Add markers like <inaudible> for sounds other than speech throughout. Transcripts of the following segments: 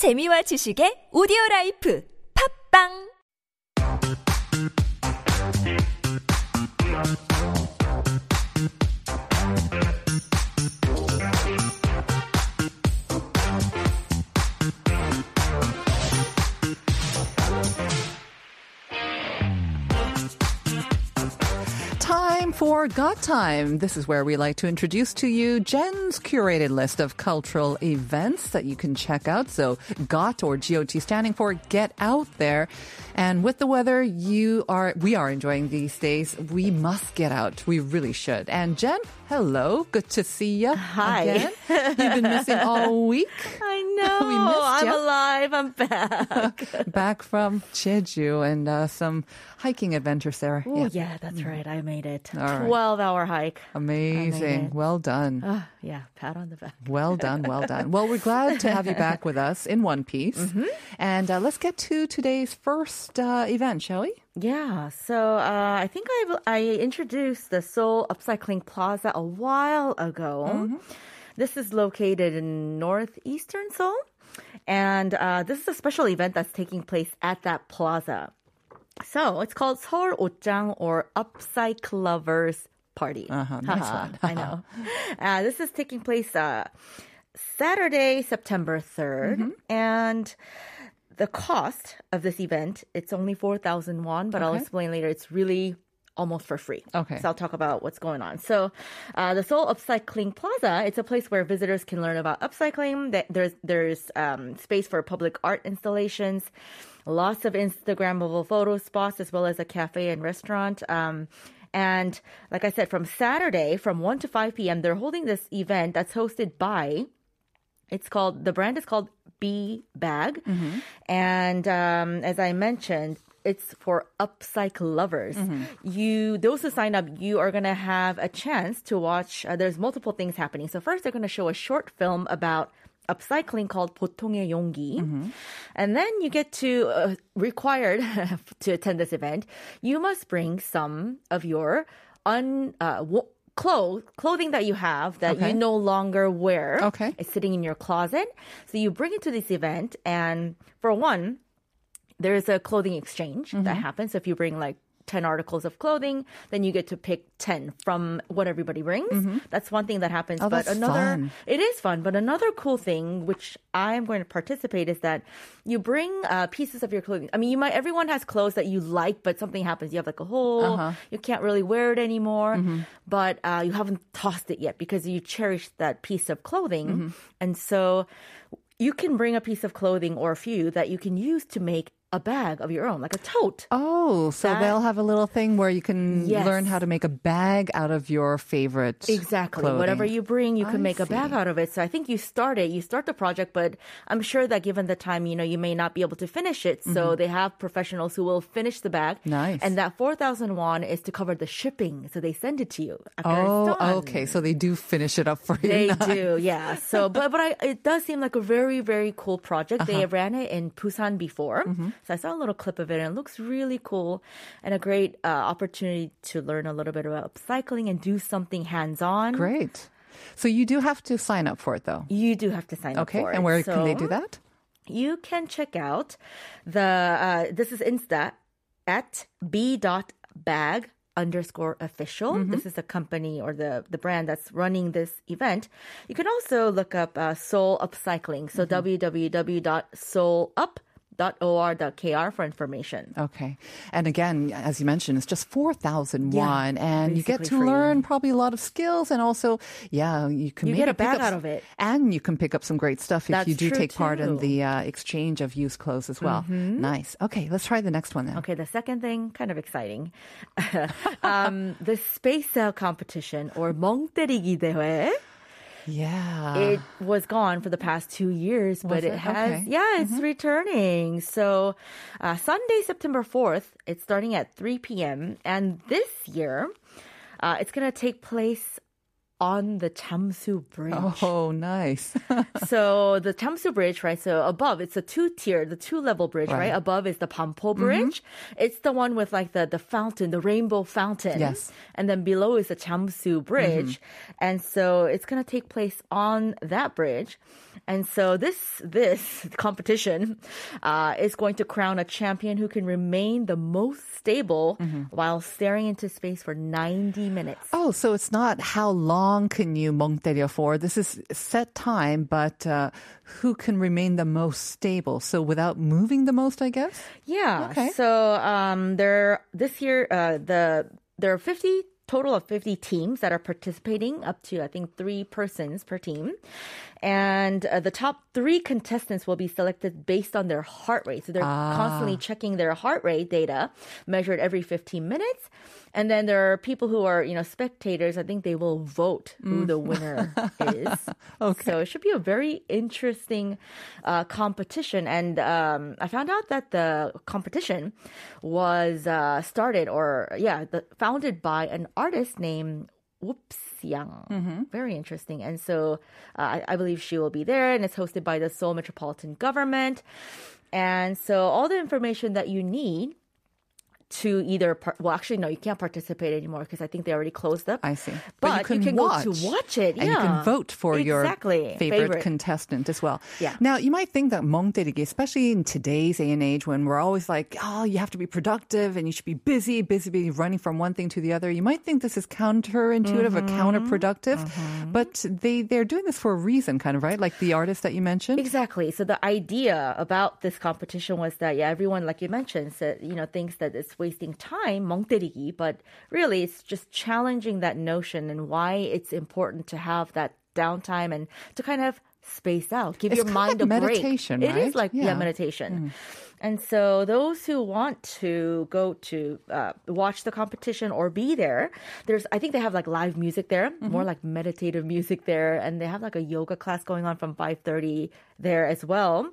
재미와 지식의 오디오 라이프. 팝빵 Time for Got Time. This is where we like to introduce to you Jen's curated list of cultural events that you can check out. So GOT or GOT standing for Get Out There. And with the weather you are we are enjoying these days, we must get out. We really should. And Jen, hello. Good to see you. Hi. Again. You've been missing all <laughs> week. I <laughs> know. I'm ya. alive. I'm <laughs> back. Back from Jeju and uh, some hiking adventure, there. oh, yeah, that's right. I made it. All right. 12 hour hike. Amazing. Well done. Ah, yeah, pat on the back. Well done, well done. Well, we're glad to have you <laughs> back with us in one piece. Mm-hmm. And uh, let's get to today's first uh, event, shall we? Yeah, so uh, I think I I introduced the Seoul Upcycling Plaza a while ago. Mm-hmm. This is located in northeastern Seoul, and uh, this is a special event that's taking place at that plaza. So it's called Seoul Otjang or Upcyclovers Party. Uh-huh, nice Haha, one. I know. <laughs> Uh, this is taking place uh, Saturday, September 3rd, Mm-hmm. and the cost of this event it's only 4000 won but i'll explain later it's really almost for free. Okay. so i'll talk about what's going on. So uh, the seoul upcycling plaza it's a place where visitors can learn about upcycling. That- there's there's um, space for public art installations lots of instagrammable photo spots as well as a cafe and restaurant. Um, and like i said from saturday from 1 to 5 p.m they're holding this event that's hosted by it's called the brand is called B Bag, and um, as I mentioned, it's for upcycle lovers. You those who sign up, you are gonna have a chance to watch. Uh, there's multiple things happening. So first, they're gonna show a short film about upcycling called 보통의 용기, and then you get to uh, required <laughs> to attend this event. You must bring some of your un. Uh, wo- Clothes, clothing that you have that Okay. you no longer wear. Okay. It's sitting in your closet. So you bring it to this event, and for one, there's a clothing exchange that Mm-hmm. happens. So if you bring like 10 articles of clothing, then you get to pick 10 from what everybody brings. That's one thing that happens. Oh, but another, fun. it is fun. But another cool thing, which I'm going to participate, is that you bring uh, pieces of your clothing. I mean, you might, everyone has clothes that you like, but something happens. You have like a hole, Uh-huh. you can't really wear it anymore, Mm-hmm. but uh, you haven't tossed it yet because you cherish that piece of clothing. Mm-hmm. And so you can bring a piece of clothing or a few that you can use to make a bag of your own, like a tote. Oh, so That- they'll have a little thing where you can Yes. learn how to make a bag out of your favorite. Exactly. clothing. Whatever you bring, you can I make a bag out of it. So I think you start it, you start the project, but I'm sure that given the time, you know, you may not be able to finish it. So they have professionals who will finish the bag. Mm-hmm. Nice. And that 4,000 won is to cover the shipping. So they send it to you. Oh, okay. So they do finish it up for you. They do, yeah. So, but but I, it does seem like a very very cool project. They Uh-huh. ran it in Busan before, Mm-hmm. So I saw a little clip of it, and it looks really cool, and a great uh, opportunity to learn a little bit about upcycling and do something hands on. Great. So you do have to sign up for it, though. You do have to sign up Okay. for it. And where can they do that? You can check out the. Uh, this is Insta at b.bag underscore official. Mm-hmm. This is the company or the, the brand that's running this event. You can also look up uh, Seoul Upcycling. So Mm-hmm www.soulup.or.kr for information. Okay. And again, as you mentioned, it's just 4,000 Yeah, won. And you get to basically free. learn probably a lot of skills. And also, yeah, you can You maybe get a pick bag up out s- of it. And you can pick up some great stuff if That's you do true, take part in too. Mm-hmm. the uh, exchange of used clothes as well. Nice. Okay, let's try the next one then. Okay, the second thing, kind of exciting. <laughs> um, the space sail competition or 멍때리기 대회. Yeah. it was gone for the past two years, but it, it? has, Okay. Mm-hmm. yeah, it's returning. So, uh, Sunday, September 4th, it's starting at 3 p.m. And this year, uh, it's going to take place on the Chamsu Bridge. Oh, nice. <laughs> so the Chamsu Bridge, right? So above, it's a two-tier, the two-level bridge, right? Right. Above is the Banpo Bridge. Mm-hmm. It's the one with like the the fountain, the rainbow fountain. Yes. And then below is the Chamsu Bridge, mm-hmm. and so it's gonna take place on that bridge. And so this this <laughs> competition uh, is going to crown a champion who can remain the most stable mm-hmm. while staring into space for 90 minutes. Oh, so it's not how long long can you Monteria for? This is set time, but uh, who can remain the most stable? So without moving the most, I guess. Yeah. Okay. So um, there this year uh, the there are fifty total of 50 teams that are participating up to i think three persons per team and uh, the top 3 contestants will be selected based on their heart rate. So they're constantly checking their heart rate data measured every 15 minutes. And then there are people who are, you know, spectators. I think they will vote who the winner <laughs> is. Okay. So it should be a very interesting uh, competition. And um, I found out that the competition was uh, started or, yeah, the, founded by an artist named Whoops Yang. Very interesting. And so uh, I, I believe she will be there, and it's hosted by the Seoul Metropolitan Government. And so all the information that you need to either par- well actually no you can't participate anymore because I think they already closed up. I see. But, you can, watch, go to watch it. And you can yeah. vote for your Exactly. favorite, contestant as well. Yeah. Now, you might think that 멍 때리기, especially in today's day and age when we're always like, oh, you have to be productive and you should be busy, busy, busy, running from one thing to the other. You might think this is counterintuitive or Mm-hmm. counterproductive, but they, they're doing this for a reason, kind of, right? Like the artist that you mentioned. Exactly. So the idea about this competition was that yeah, everyone, like you mentioned, said, you know, thinks that it's wasting time, 멍 때리기, but really it's just challenging that notion and why it's important to have that downtime and to kind of space out, give It's your kind of mind like a break. meditation, It is right? like yeah, Yeah. Mm. meditation. And so those who want to go to uh, watch the competition or be there, there's I think they have like live music there, Mm-hmm. more like meditative music there, and they have like a yoga class going on from 5:30 there as well.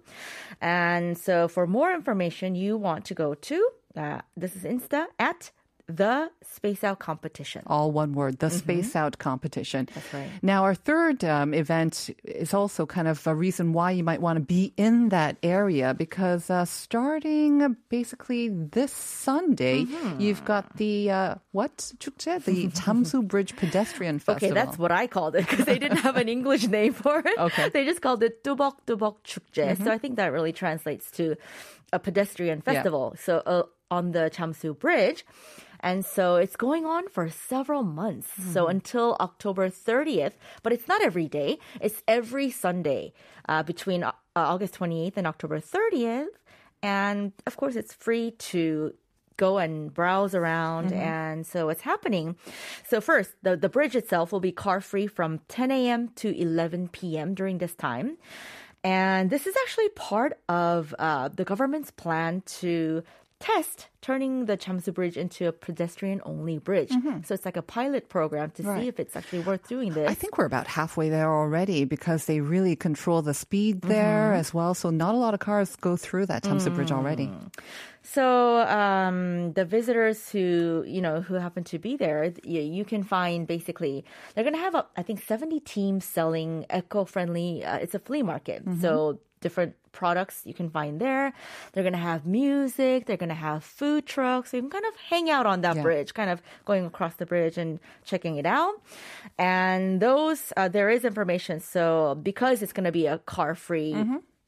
And so for more information, you want to go to uh, this is Insta at the Space Out Competition. All one word, the Space Out competition. Mm-hmm. That's right. Now, our third um, event is also kind of a reason why you might want to be in that area because uh, starting basically this Sunday, Mm-hmm. you've got the, uh, what, 축제? The <laughs> Chamsu Bridge Pedestrian Festival. Okay, that's what I called it because they didn't have an English name for it. Okay. Mm-hmm. They just called it Tubok Tubok Chukje. So I think that really translates to a pedestrian festival. So uh, on the Chamsu Bridge. And so it's going on for several months. So Mm-hmm. until October 30th, but it's not every day. It's every Sunday uh, between uh, August 28th and October 30th. And of course, it's free to go and browse around. And so it's happening. So first, the, the bridge itself will be car free from 10 a.m. to 11 p.m. during this time. And this is actually part of uh, the government's plan to test turning the Chamsu Bridge into a pedestrian-only bridge. So it's like a pilot program to Right. see if it's actually worth doing this. I think we're about halfway there already because they really control the speed there Mm-hmm. as well. So not a lot of cars go through that Chamsu Bridge already. Mm. So um, the visitors who you know who happen to be there, you, you can find basically they're gonna have a, I think seventy teams selling eco-friendly. Uh, it's a flea market, so different products you can find there. They're gonna have music. They're gonna have food trucks. So you can kind of hang out on that Yeah. bridge, kind of going across the bridge and checking it out. And those uh, there is information. So because it's gonna be a car-free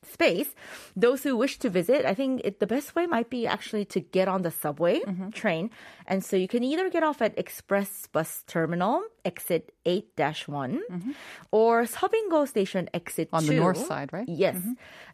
space. Those who wish to visit, I think it, the best way might be actually to get on the subway Mm-hmm. train. And so you can either get off at Express Bus Terminal, exit 8 one or Seobinggo Station, exit Mm-hmm. On 2. the north side, right? Yes.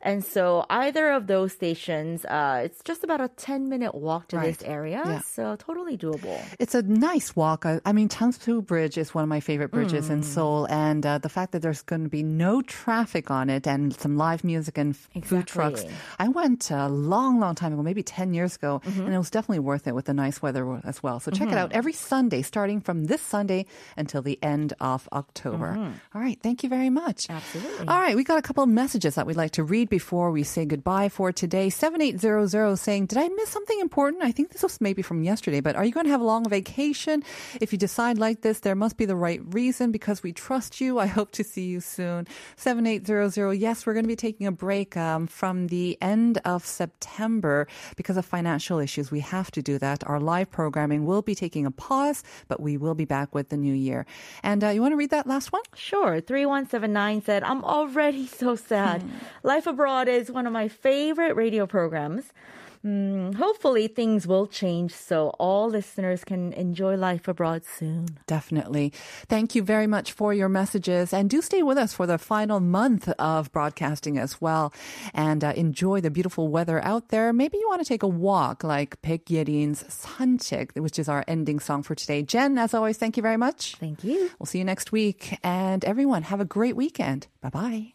And so either of those stations, uh, it's just about a 10 minute walk to this area. Yeah. So totally doable. It's a nice walk. I, I mean, Chamsu Bridge is one of my favorite bridges Mm. in Seoul, and uh, the fact that there's going to be no traffic on it and some live music and f- food trucks. I went a long, long time ago, maybe 10 years ago, Mm-hmm. and it was definitely worth it with the nice weather as well. So check it out every Sunday, starting from this Sunday until the end of October. All right. Thank you very much. Mm-hmm. Absolutely. All right. We got a couple of messages that we'd like to read before we say goodbye for today. 7800 saying, Did I miss something important? I think this was maybe from yesterday, but are you going to have a long vacation? If you decide like this, there must be the right reason because we trust you. I hope to see you soon. 7800. Yes, we're going to be taking a break um, from the end of September because of financial issues. We have to do that. Our live programming will be taking a pause, but we will be back with the new year. And uh, you want to read that last one? Sure. 3179 said, I'm already so sad. Hmm. Life Abroad is one of my favorite radio programs. Mm, hopefully, things will change so all listeners can enjoy life abroad soon. Definitely. Thank you very much for your messages. And do stay with us for the final month of broadcasting as well. And uh, enjoy the beautiful weather out there. Maybe you want to take a walk like Baek Yerin's 산책, which is our ending song for today. Jen, as always, thank you very much. Thank you. We'll see you next week. And everyone, have a great weekend. Bye bye.